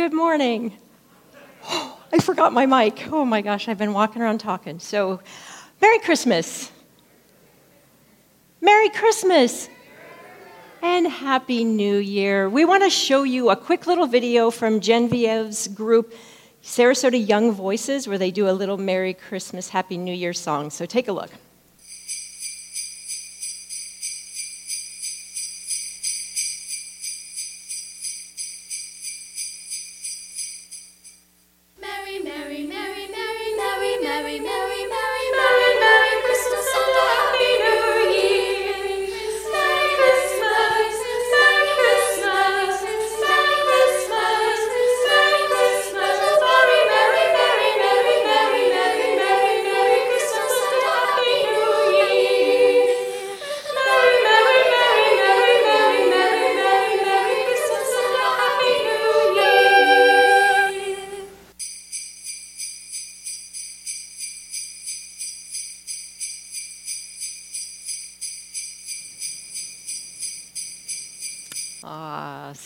Good morning. I forgot my mic. Oh my gosh, I've been walking around talking. So, Merry Christmas. Merry Christmas. And Happy New Year. We want to show you a quick little video from Genevieve's group, Sarasota Young Voices, where they do a little Merry Christmas, Happy New Year song. So, take a look.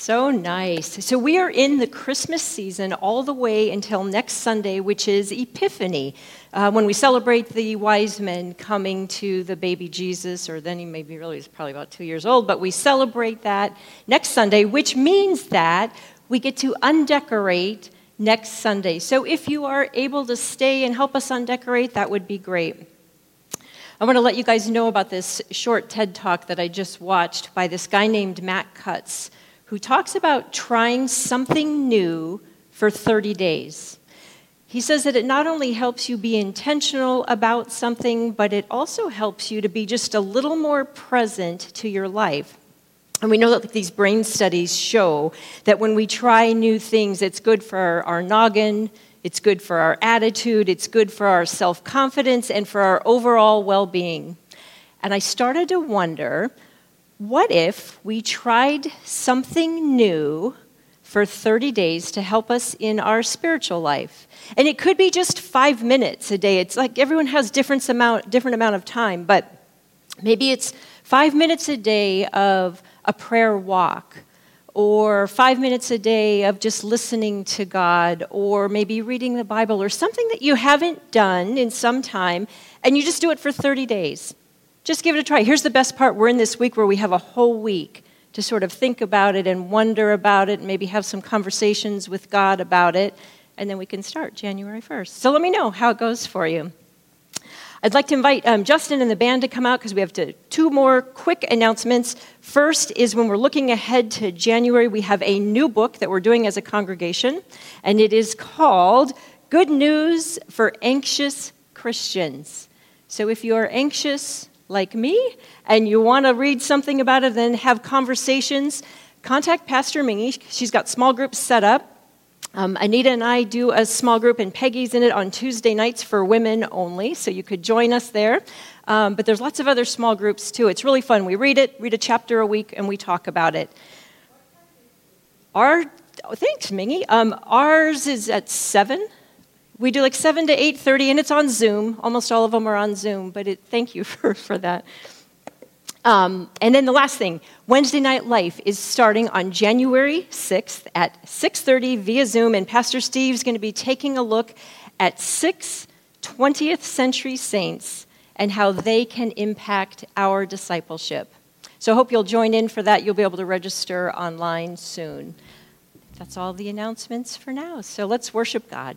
So nice. So we are in the Christmas season all the way until next Sunday, which is Epiphany, uh, when we celebrate the wise men coming to the baby Jesus, or then he maybe really is probably about two years old, but we celebrate that next Sunday, which means that we get to undecorate next Sunday. So if you are able to stay and help us undecorate, that would be great. I want to let you guys know about this short TED talk that I just watched by this guy named Matt Cutts, who talks about trying something new for 30 days. He says that it not only helps you be intentional about something, but it also helps you to be just a little more present to your life. And we know that these brain studies show that when we try new things, it's good for our noggin, it's good for our attitude, it's good for our self confidence, and for our overall well being. And I started to wonder what if we tried something new for 30 days to help us in our spiritual life? And it could be just five minutes a day. It's like everyone has different amount, different amount of time, but maybe it's five minutes a day of a prayer walk or five minutes a day of just listening to God, or maybe reading the Bible, or something that you haven't done in some time, and you just do it for 30 days. Just give it a try. Here's the best part we're in this week where we have a whole week to sort of think about it and wonder about it, and maybe have some conversations with God about it, and then we can start January 1st. So let me know how it goes for you. I'd like to invite um, Justin and the band to come out because we have to, two more quick announcements. First is when we're looking ahead to January, we have a new book that we're doing as a congregation, and it is called Good News for Anxious Christians. So if you are anxious like me and you want to read something about it, then have conversations, contact Pastor Mingy. She's got small groups set up. Um, Anita and I do a small group, and Peggy's in it on Tuesday nights for women only, so you could join us there. Um, but there's lots of other small groups too. It's really fun. We read it, read a chapter a week, and we talk about it. Our thanks, Mingy. Um, ours is at seven. We do like seven to eight thirty, and it's on Zoom. Almost all of them are on Zoom, but it, thank you for, for that. Um, and then the last thing, Wednesday Night Life is starting on January 6th at 6:30 via Zoom, and Pastor Steve's going to be taking a look at six 20th century saints and how they can impact our discipleship. So I hope you'll join in for that. You'll be able to register online soon. That's all the announcements for now. So let's worship God.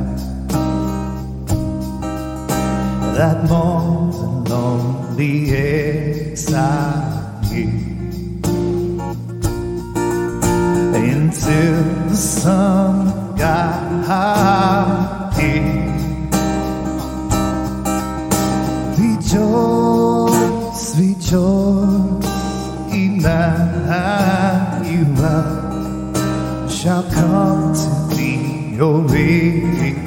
that more than lonely exile until the sun got high. Rejoice, rejoice, Emmanuel shall come to thee, O victory.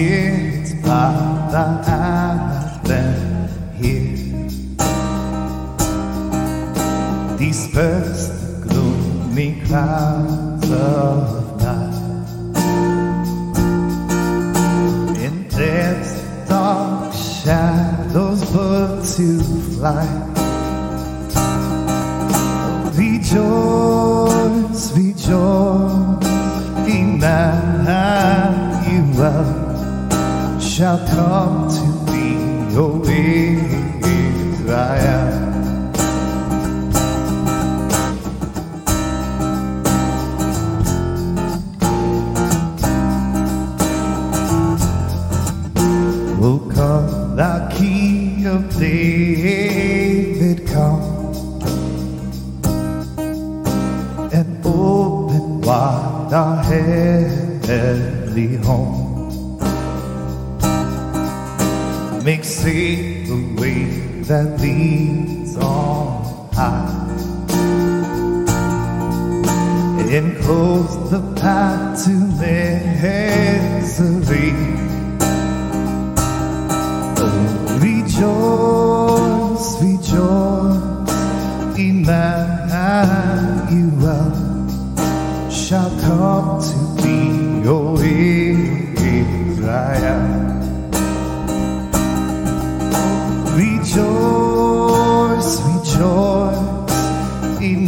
It's bei 他。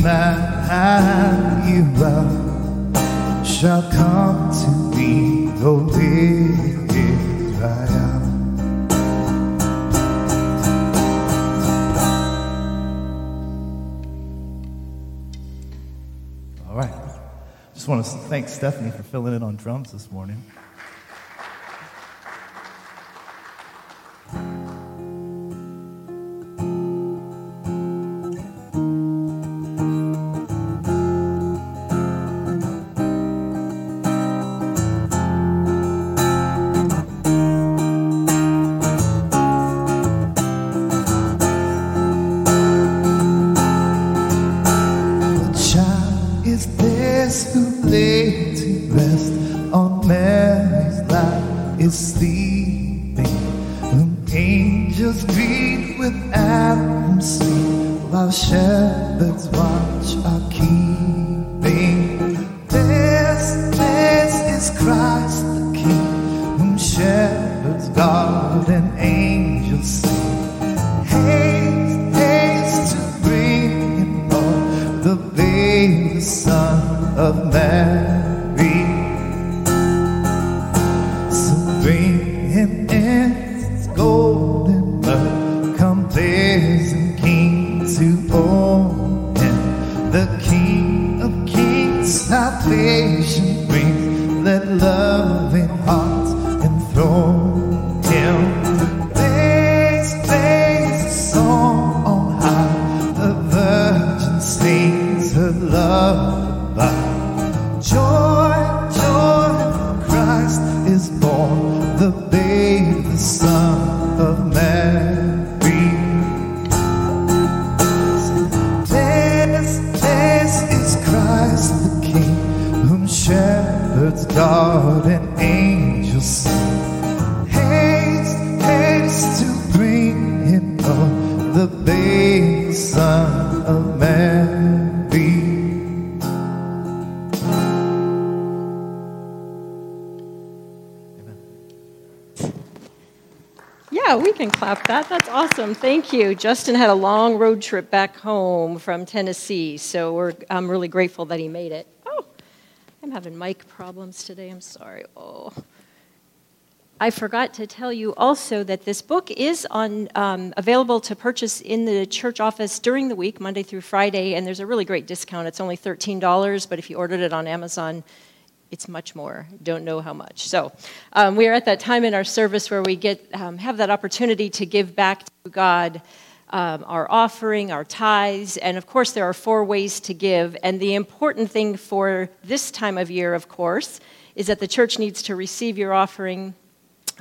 my hero shall come to be the living I am. All right. Just want to thank Stephanie for filling in on drums this morning. son of man. Um, thank you. Justin had a long road trip back home from Tennessee, so I'm really grateful that he made it. Oh, I'm having mic problems today. I'm sorry. Oh. I forgot to tell you also that this book is on, um, available to purchase in the church office during the week, Monday through Friday, and there's a really great discount. It's only $13, but if you ordered it on Amazon, it's much more. Don't know how much. So um, we are at that time in our service where we get um, have that opportunity to give back to God. Um, our offering, our tithes, and of course, there are four ways to give. And the important thing for this time of year, of course, is that the church needs to receive your offering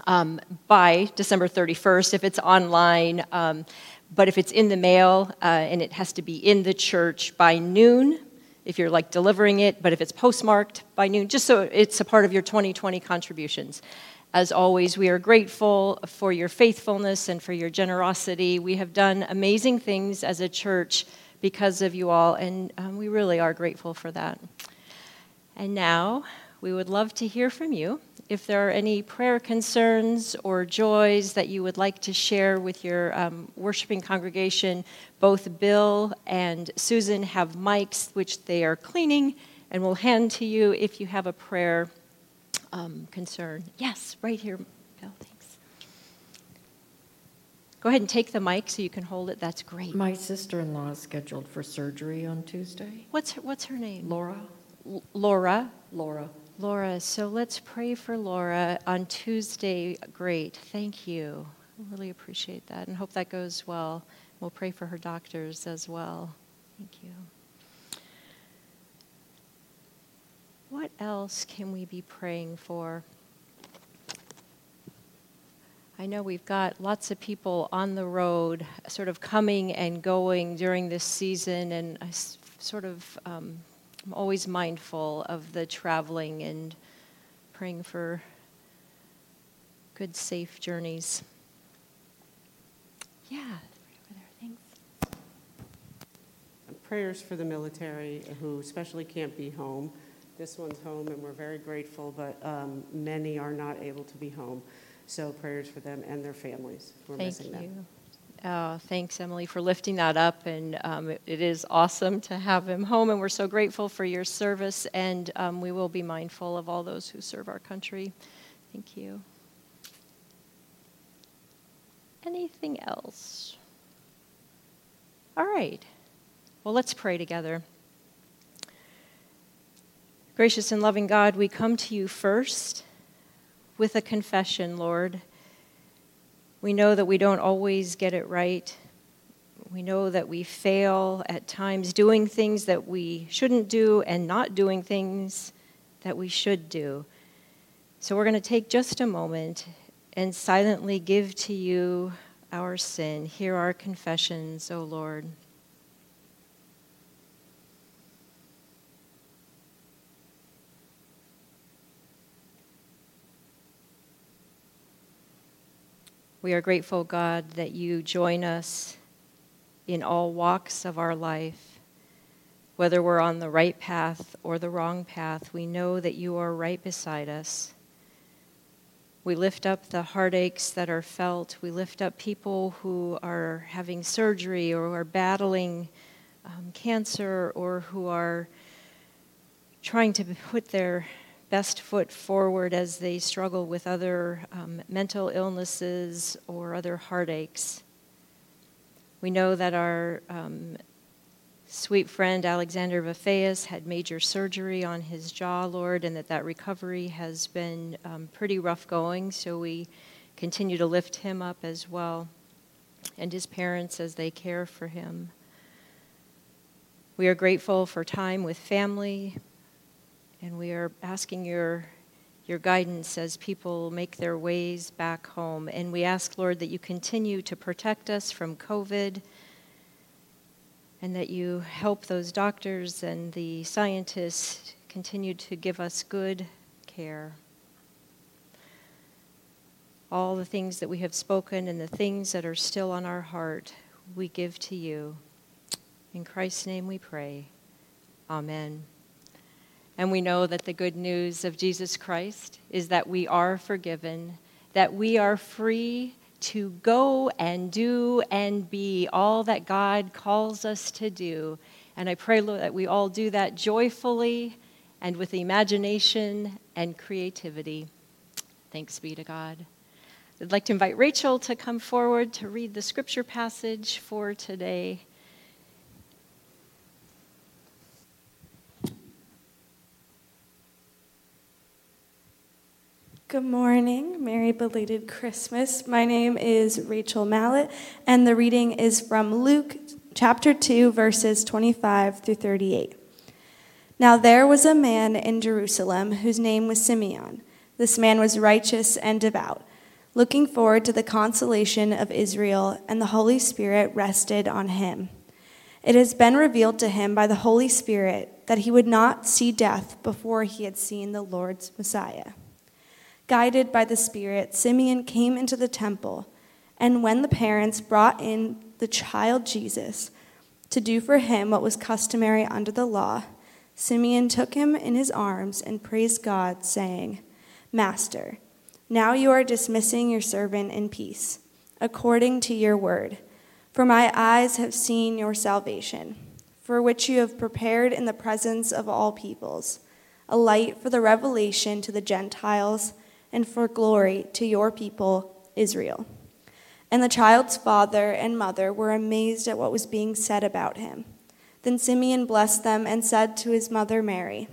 um, by December 31st if it's online. Um, but if it's in the mail uh, and it has to be in the church by noon if you're like delivering it, but if it's postmarked by noon, just so it's a part of your 2020 contributions. As always, we are grateful for your faithfulness and for your generosity. We have done amazing things as a church because of you all, and um, we really are grateful for that. And now, we would love to hear from you. If there are any prayer concerns or joys that you would like to share with your um, worshiping congregation, both Bill and Susan have mics which they are cleaning and will hand to you if you have a prayer um, concern. Yes, right here, Bill, thanks. Go ahead and take the mic so you can hold it. That's great. My sister in law is scheduled for surgery on Tuesday. What's her, what's her name? Laura? L- Laura. Laura. Laura, so let's pray for Laura on Tuesday. Great, thank you. I really appreciate that and hope that goes well. We'll pray for her doctors as well. Thank you. What else can we be praying for? I know we've got lots of people on the road, sort of coming and going during this season, and I sort of um, I'm always mindful of the traveling and praying for good, safe journeys. Yeah, right over there. Thanks. prayers for the military who especially can't be home. This one's home, and we're very grateful, but um, many are not able to be home. So prayers for them and their families. We're Thank missing them. Uh, thanks, Emily, for lifting that up. And um, it, it is awesome to have him home, and we're so grateful for your service. And um, we will be mindful of all those who serve our country. Thank you. Anything else? All right. Well, let's pray together. Gracious and loving God, we come to you first with a confession, Lord. We know that we don't always get it right. We know that we fail at times doing things that we shouldn't do and not doing things that we should do. So we're going to take just a moment and silently give to you our sin. Hear our confessions, O Lord. We are grateful, God, that you join us in all walks of our life. Whether we're on the right path or the wrong path, we know that you are right beside us. We lift up the heartaches that are felt. We lift up people who are having surgery or are battling um, cancer or who are trying to put their best foot forward as they struggle with other um, mental illnesses or other heartaches. We know that our um, sweet friend Alexander Vafeus had major surgery on his jaw, Lord, and that that recovery has been um, pretty rough going, so we continue to lift him up as well, and his parents as they care for him. We are grateful for time with family, and we are asking your, your guidance as people make their ways back home. And we ask, Lord, that you continue to protect us from COVID and that you help those doctors and the scientists continue to give us good care. All the things that we have spoken and the things that are still on our heart, we give to you. In Christ's name we pray. Amen. And we know that the good news of Jesus Christ is that we are forgiven, that we are free to go and do and be all that God calls us to do. And I pray, Lord, that we all do that joyfully and with imagination and creativity. Thanks be to God. I'd like to invite Rachel to come forward to read the scripture passage for today. Good morning. Merry belated Christmas. My name is Rachel Mallet, and the reading is from Luke chapter 2, verses 25 through 38. Now there was a man in Jerusalem whose name was Simeon. This man was righteous and devout, looking forward to the consolation of Israel, and the Holy Spirit rested on him. It has been revealed to him by the Holy Spirit that he would not see death before he had seen the Lord's Messiah. Guided by the Spirit, Simeon came into the temple, and when the parents brought in the child Jesus to do for him what was customary under the law, Simeon took him in his arms and praised God, saying, Master, now you are dismissing your servant in peace, according to your word. For my eyes have seen your salvation, for which you have prepared in the presence of all peoples, a light for the revelation to the Gentiles and for glory to your people, Israel. And the child's father and mother were amazed at what was being said about him. Then Simeon blessed them and said to his mother Mary,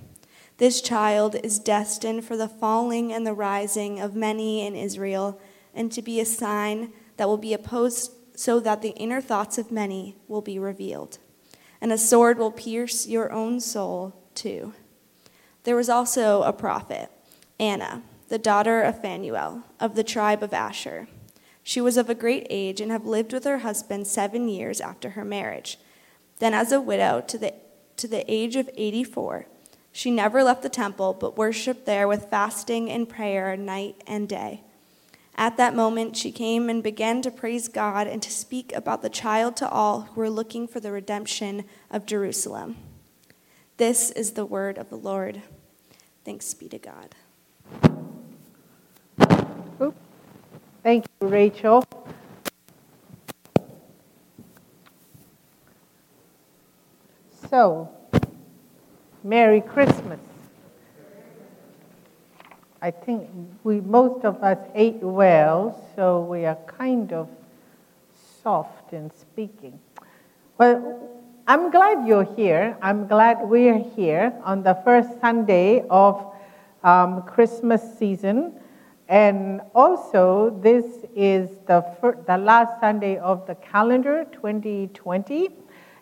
This child is destined for the falling and the rising of many in Israel, and to be a sign that will be opposed so that the inner thoughts of many will be revealed. And a sword will pierce your own soul too. There was also a prophet, Anna the daughter of Phanuel, of the tribe of Asher. She was of a great age and had lived with her husband seven years after her marriage. Then, as a widow to the, to the age of 84, she never left the temple, but worshiped there with fasting and prayer night and day. At that moment, she came and began to praise God and to speak about the child to all who were looking for the redemption of Jerusalem. This is the word of the Lord. Thanks be to God. Thank you, Rachel. So, Merry Christmas. I think we most of us ate well, so we are kind of soft in speaking. Well, I'm glad you're here. I'm glad we're here on the first Sunday of um, Christmas season. And also, this is the, the last Sunday of the calendar 2020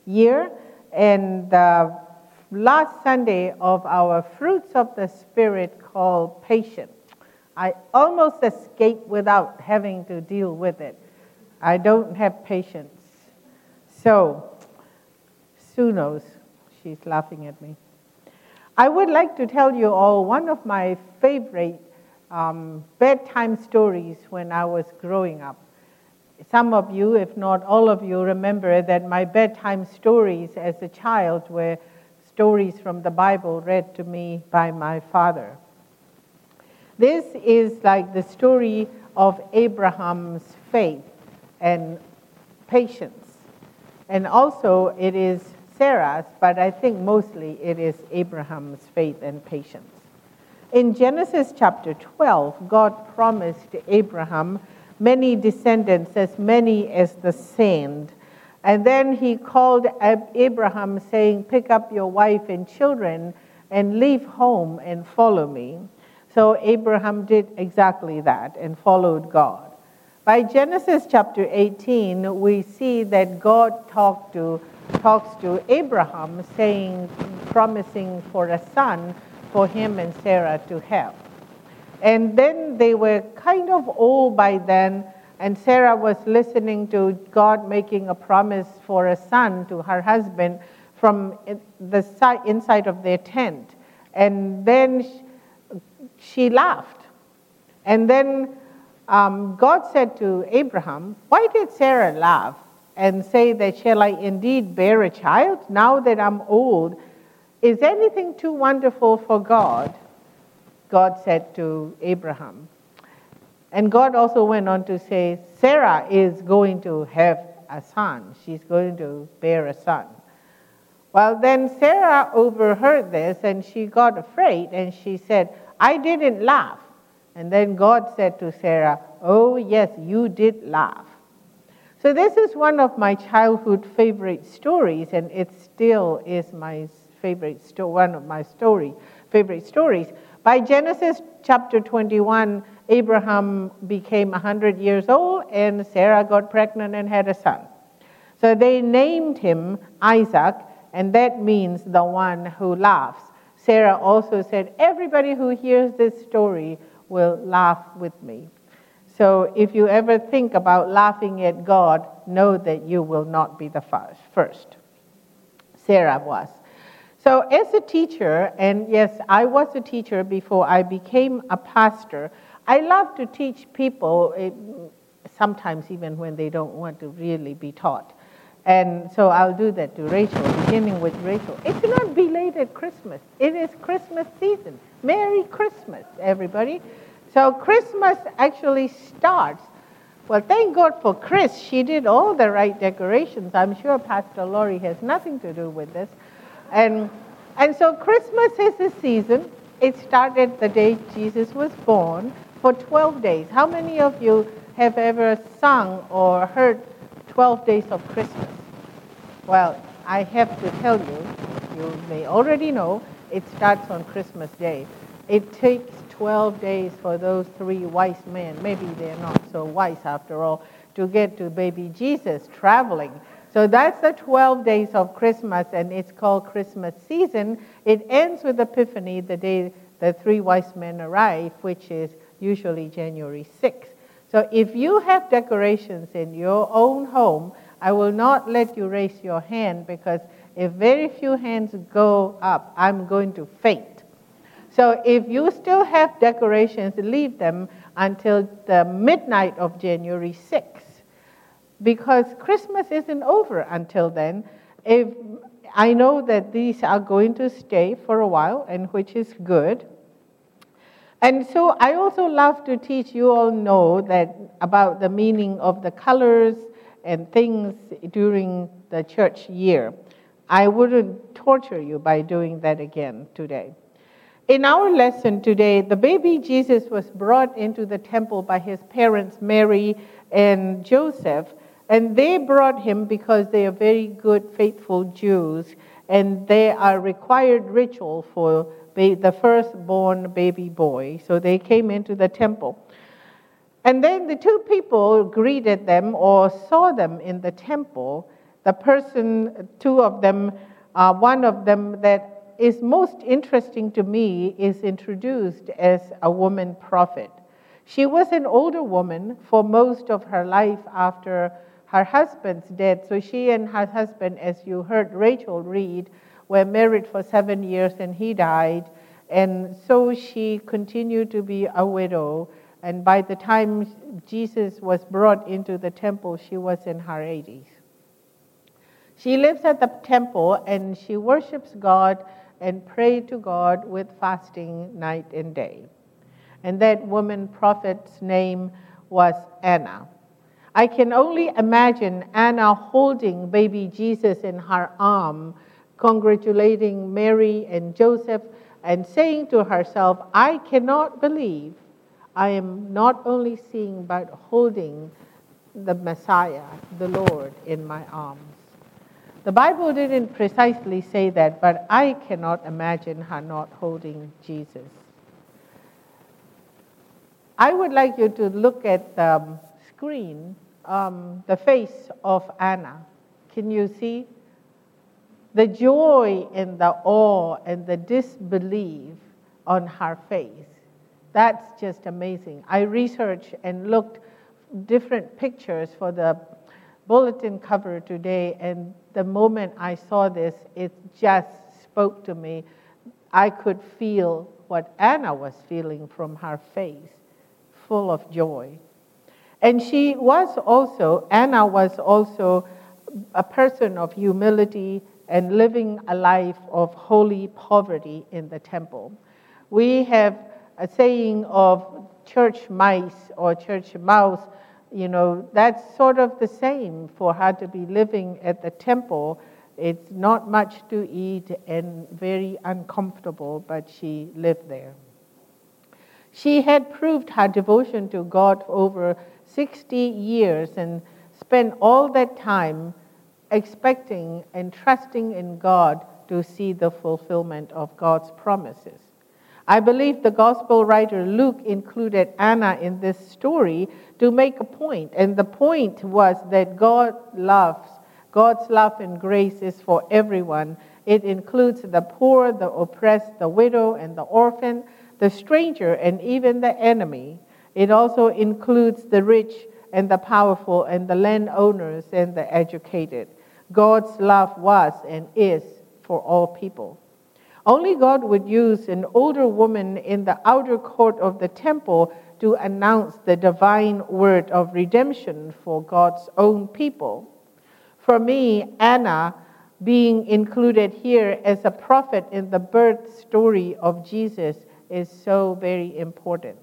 year, and the last Sunday of our Fruits of the Spirit called Patience. I almost escaped without having to deal with it. I don't have patience. So, Sue knows. She's laughing at me. I would like to tell you all one of my favorite um, bedtime stories when I was growing up. Some of you, if not all of you, remember that my bedtime stories as a child were stories from the Bible read to me by my father. This is like the story of Abraham's faith and patience. And also, it is Sarah's, but I think mostly it is Abraham's faith and patience. In Genesis chapter 12, God promised Abraham many descendants, as many as the sand. And then he called Abraham, saying, Pick up your wife and children and leave home and follow me. So Abraham did exactly that and followed God. By Genesis chapter 18, we see that God talked to talks to Abraham, saying, promising for a son for him and Sarah to have. And then they were kind of old by then, and Sarah was listening to God making a promise for a son to her husband from the inside of their tent. And then she laughed. And then um, God said to Abraham, Why did Sarah laugh? and say that shall I indeed bear a child now that I'm old? Is anything too wonderful for God? God said to Abraham. And God also went on to say, Sarah is going to have a son. She's going to bear a son. Well, then Sarah overheard this and she got afraid and she said, I didn't laugh. And then God said to Sarah, Oh, yes, you did laugh. So this is one of my childhood favorite stories, and it still is my favorite sto- one of my story favorite stories. By Genesis chapter 21, Abraham became 100 years old and Sarah got pregnant and had a son. So they named him Isaac, and that means the one who laughs. Sarah also said, Everybody who hears this story will laugh with me. So if you ever think about laughing at God, know that you will not be the first. Sarah was. So, as a teacher, and yes, I was a teacher before I became a pastor, I love to teach people, eh, sometimes even when they don't want to really be taught. And so I'll do that to Rachel, beginning with Rachel. It's not belated Christmas, it is Christmas season. Merry Christmas, everybody. So, Christmas actually starts. Well, thank God for Chris. She did all the right decorations. I'm sure Pastor Laurie has nothing to do with this. And, and so Christmas is the season. It started the day Jesus was born for 12 days. How many of you have ever sung or heard 12 days of Christmas? Well, I have to tell you, you may already know, it starts on Christmas Day. It takes 12 days for those three wise men, maybe they're not so wise after all, to get to baby Jesus traveling. So that's the 12 days of Christmas, and it's called Christmas season. It ends with Epiphany, the day the three wise men arrive, which is usually January 6th. So if you have decorations in your own home, I will not let you raise your hand because if very few hands go up, I'm going to faint. So if you still have decorations, leave them until the midnight of January 6th because Christmas isn't over until then. If I know that these are going to stay for a while, and which is good. And so I also love to teach you all know that about the meaning of the colors and things during the church year. I wouldn't torture you by doing that again today. In our lesson today, the baby Jesus was brought into the temple by his parents, Mary and Joseph, and they brought him because they are very good, faithful Jews, and they are required ritual for the firstborn baby boy. So they came into the temple. And then the two people greeted them or saw them in the temple. The person, two of them, uh, one of them that is most interesting to me is introduced as a woman prophet. She was an older woman for most of her life after her husband's death. So she and her husband, as you heard Rachel read, were married for seven years and he died. And so she continued to be a widow. And by the time Jesus was brought into the temple, she was in her 80s. She lives at the temple and she worships God and prays to God with fasting night and day. And that woman prophet's name was Anna. I can only imagine Anna holding baby Jesus in her arm, congratulating Mary and Joseph, and saying to herself, I cannot believe I am not only seeing but holding the Messiah, the Lord, in my arms. The Bible didn't precisely say that, but I cannot imagine her not holding Jesus. I would like you to look at the screen um, the face of Anna. Can you see? The joy and the awe and the disbelief on her face. That's just amazing. I researched and looked different pictures for the bulletin cover today, and the moment I saw this, it just spoke to me. I could feel what Anna was feeling from her face, full of joy. And she was also, Anna was also a person of humility and living a life of holy poverty in the temple. We have a saying of church mice or church mouse, you know, that's sort of the same for her to be living at the temple. It's not much to eat and very uncomfortable, but she lived there. She had proved her devotion to God over 60 years and spent all that time expecting and trusting in God to see the fulfillment of God's promises. I believe the gospel writer Luke included Anna in this story to make a point, and the point was that God loves, God's love and grace is for everyone. It includes the poor, the oppressed, the widow, and the orphan, the stranger, and even the enemy. It also includes the rich and the powerful, and the landowners and the educated. God's love was and is for all people. Only God would use an older woman in the outer court of the temple to announce the divine word of redemption for God's own people. For me, Anna, being included here as a prophet in the birth story of Jesus, is so very important.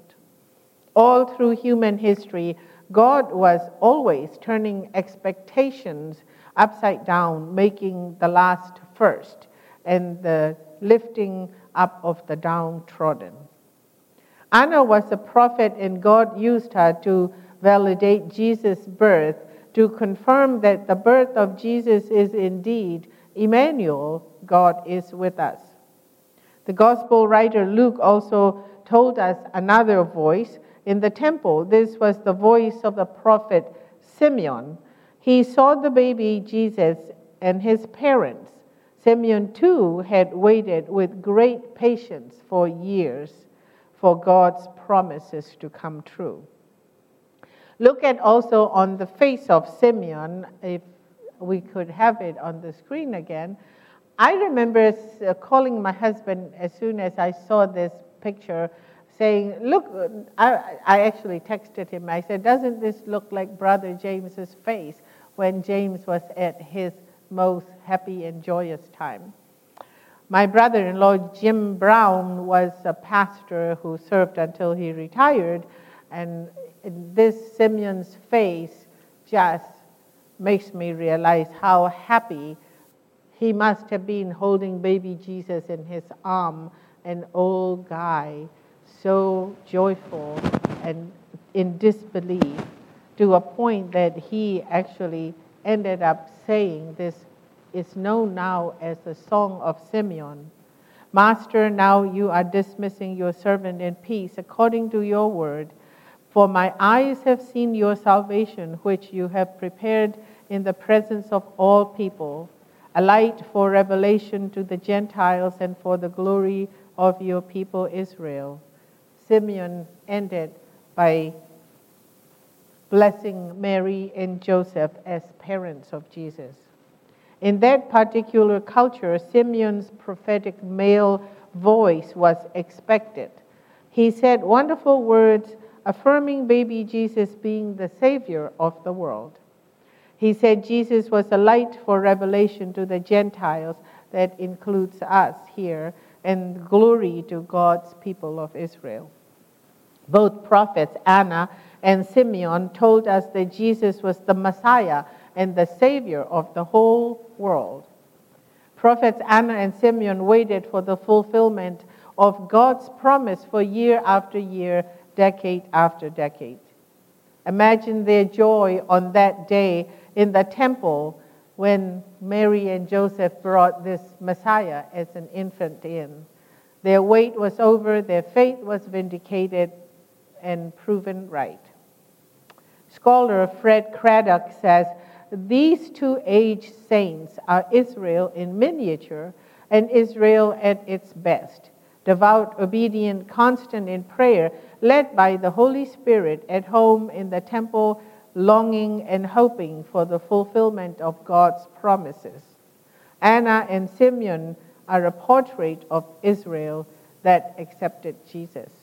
All through human history, God was always turning expectations upside down, making the last first, and the lifting up of the downtrodden. Anna was a prophet, and God used her to validate Jesus' birth, to confirm that the birth of Jesus is indeed Emmanuel, God is with us. The gospel writer Luke also told us another voice in the temple. This was the voice of the prophet Simeon. He saw the baby Jesus and his parents. Simeon too had waited with great patience for years for God's promises to come true. Look at also on the face of Simeon, if we could have it on the screen again. I remember uh, calling my husband as soon as I saw this picture, saying, Look, I, I actually texted him. I said, Doesn't this look like Brother James's face when James was at his most happy and joyous time? My brother in law, Jim Brown, was a pastor who served until he retired, and this Simeon's face just makes me realize how happy he must have been holding baby Jesus in his arm, an old guy, so joyful and in disbelief, to a point that he actually ended up saying this is known now as the Song of Simeon. Master, now you are dismissing your servant in peace according to your word. For my eyes have seen your salvation, which you have prepared in the presence of all people, a light for revelation to the Gentiles and for the glory of your people Israel. Simeon ended by blessing Mary and Joseph as parents of Jesus. In that particular culture, Simeon's prophetic male voice was expected. He said wonderful words affirming baby Jesus being the Savior of the world. He said Jesus was a light for revelation to the Gentiles, that includes us here, and glory to God's people of Israel. Both prophets, Anna and Simeon, told us that Jesus was the Messiah and the Savior of the whole world. Prophets Anna and Simeon waited for the fulfillment of God's promise for year after year, decade after decade. Imagine their joy on that day in the temple when Mary and Joseph brought this Messiah as an infant in. Their wait was over, their faith was vindicated and proven right. Scholar Fred Craddock says these two aged saints are Israel in miniature and Israel at its best. Devout, obedient, constant in prayer, led by the Holy Spirit at home in the temple, longing and hoping for the fulfillment of God's promises. Anna and Simeon are a portrait of Israel that accepted Jesus.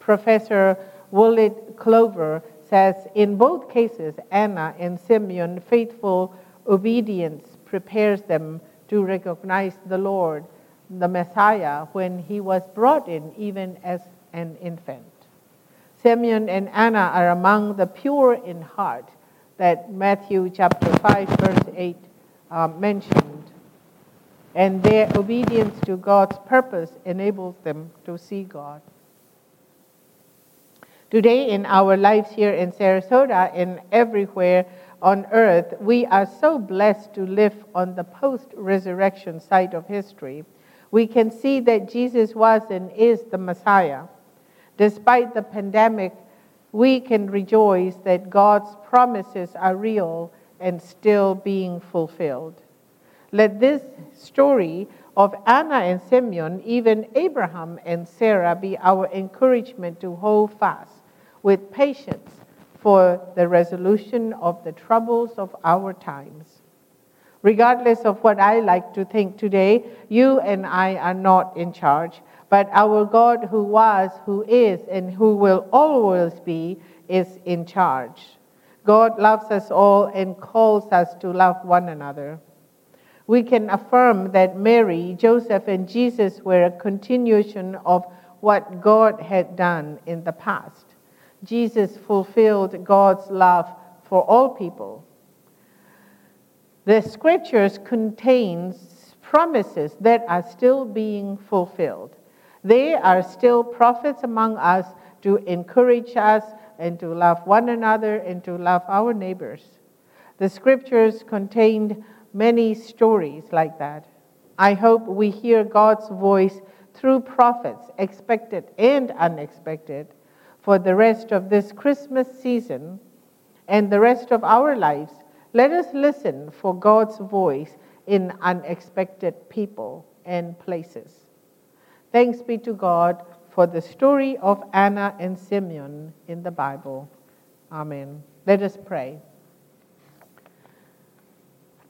Professor Willard Clover says in both cases, Anna and Simeon, faithful obedience prepares them to recognize the Lord, the Messiah, when he was brought in even as an infant. Simeon and Anna are among the pure in heart that Matthew chapter 5, verse 8 uh, mentioned. And their obedience to God's purpose enables them to see God. Today, in our lives here in Sarasota and everywhere on earth, we are so blessed to live on the post resurrection side of history we can see that Jesus was and is the Messiah. Despite the pandemic, we can rejoice that God's promises are real and still being fulfilled. Let this story of Anna and Simeon, even Abraham and Sarah, be our encouragement to hold fast with patience for the resolution of the troubles of our times. Regardless of what I like to think today, you and I are not in charge, but our God who was, who is, and who will always be is in charge. God loves us all and calls us to love one another. We can affirm that Mary, Joseph, and Jesus were a continuation of what God had done in the past. Jesus fulfilled God's love for all people. The scriptures contains promises that are still being fulfilled. They are still prophets among us to encourage us and to love one another and to love our neighbors. The scriptures contained many stories like that. I hope we hear God's voice through prophets, expected and unexpected, for the rest of this Christmas season and the rest of our lives. Let us listen for God's voice in unexpected people and places. Thanks be to God for the story of Anna and Simeon in the Bible. Amen. Let us pray.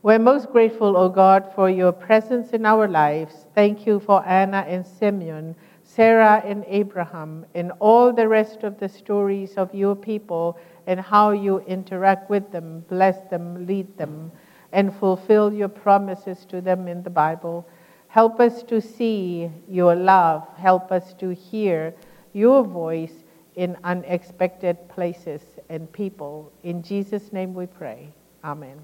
We're most grateful, O God, for your presence in our lives. Thank you for Anna and Simeon, Sarah and Abraham, and all the rest of the stories of your people and how you interact with them, bless them, lead them, and fulfill your promises to them in the Bible. Help us to see your love. Help us to hear your voice in unexpected places and people. In Jesus' name we pray. Amen.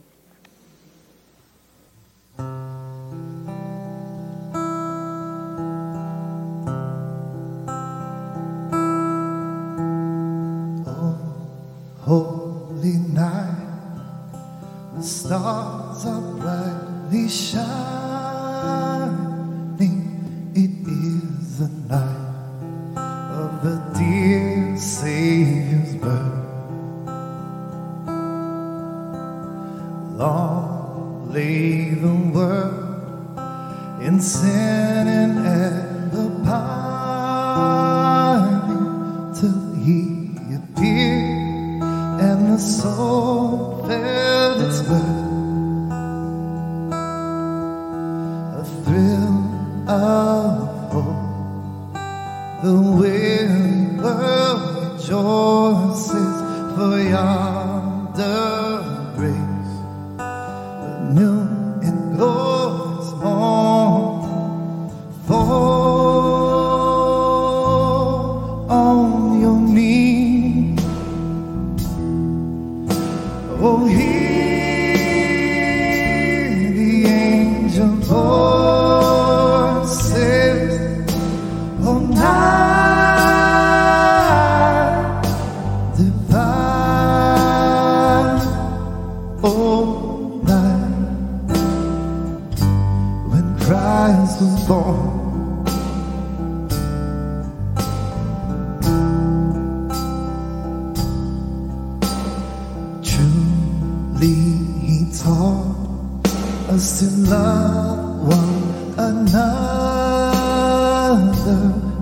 Holy night, the stars are brightly shining. Soul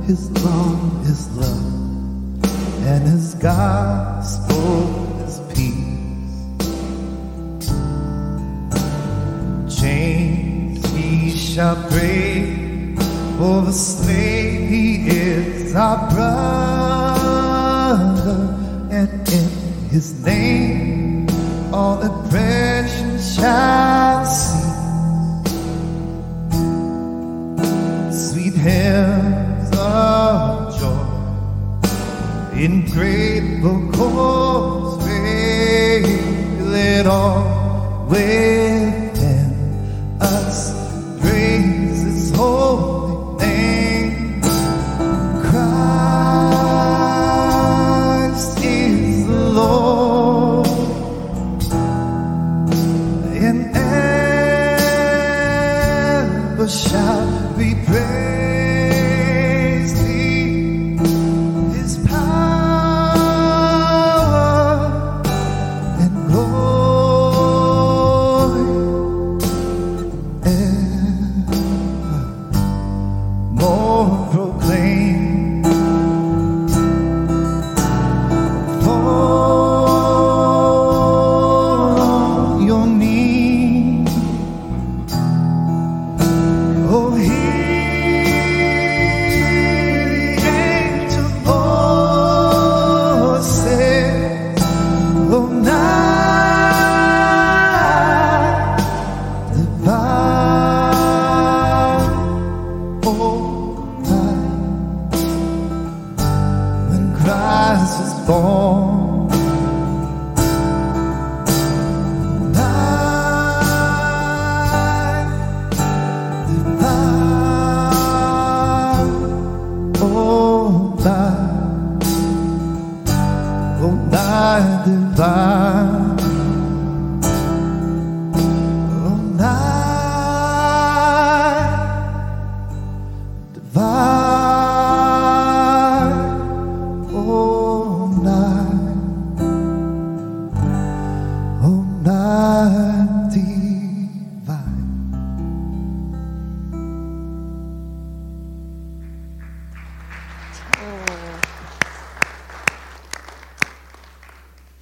His law is love, and his gospel is peace. Chains he shall break, for the slave he is our brother, and in his name all oppression shall cease. Sweet hymns in grateful chords fill it all within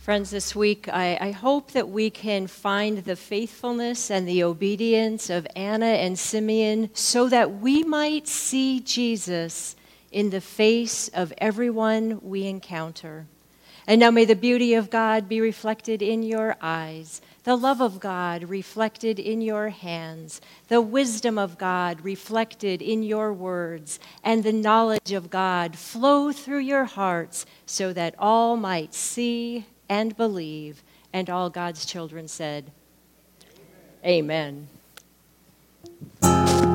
Friends, this week I, I hope that we can find the faithfulness and the obedience of Anna and Simeon so that we might see Jesus in the face of everyone we encounter. And now may the beauty of God be reflected in your eyes, the love of God reflected in your hands, the wisdom of God reflected in your words, and the knowledge of God flow through your hearts so that all might see and believe. And all God's children said, Amen. Amen.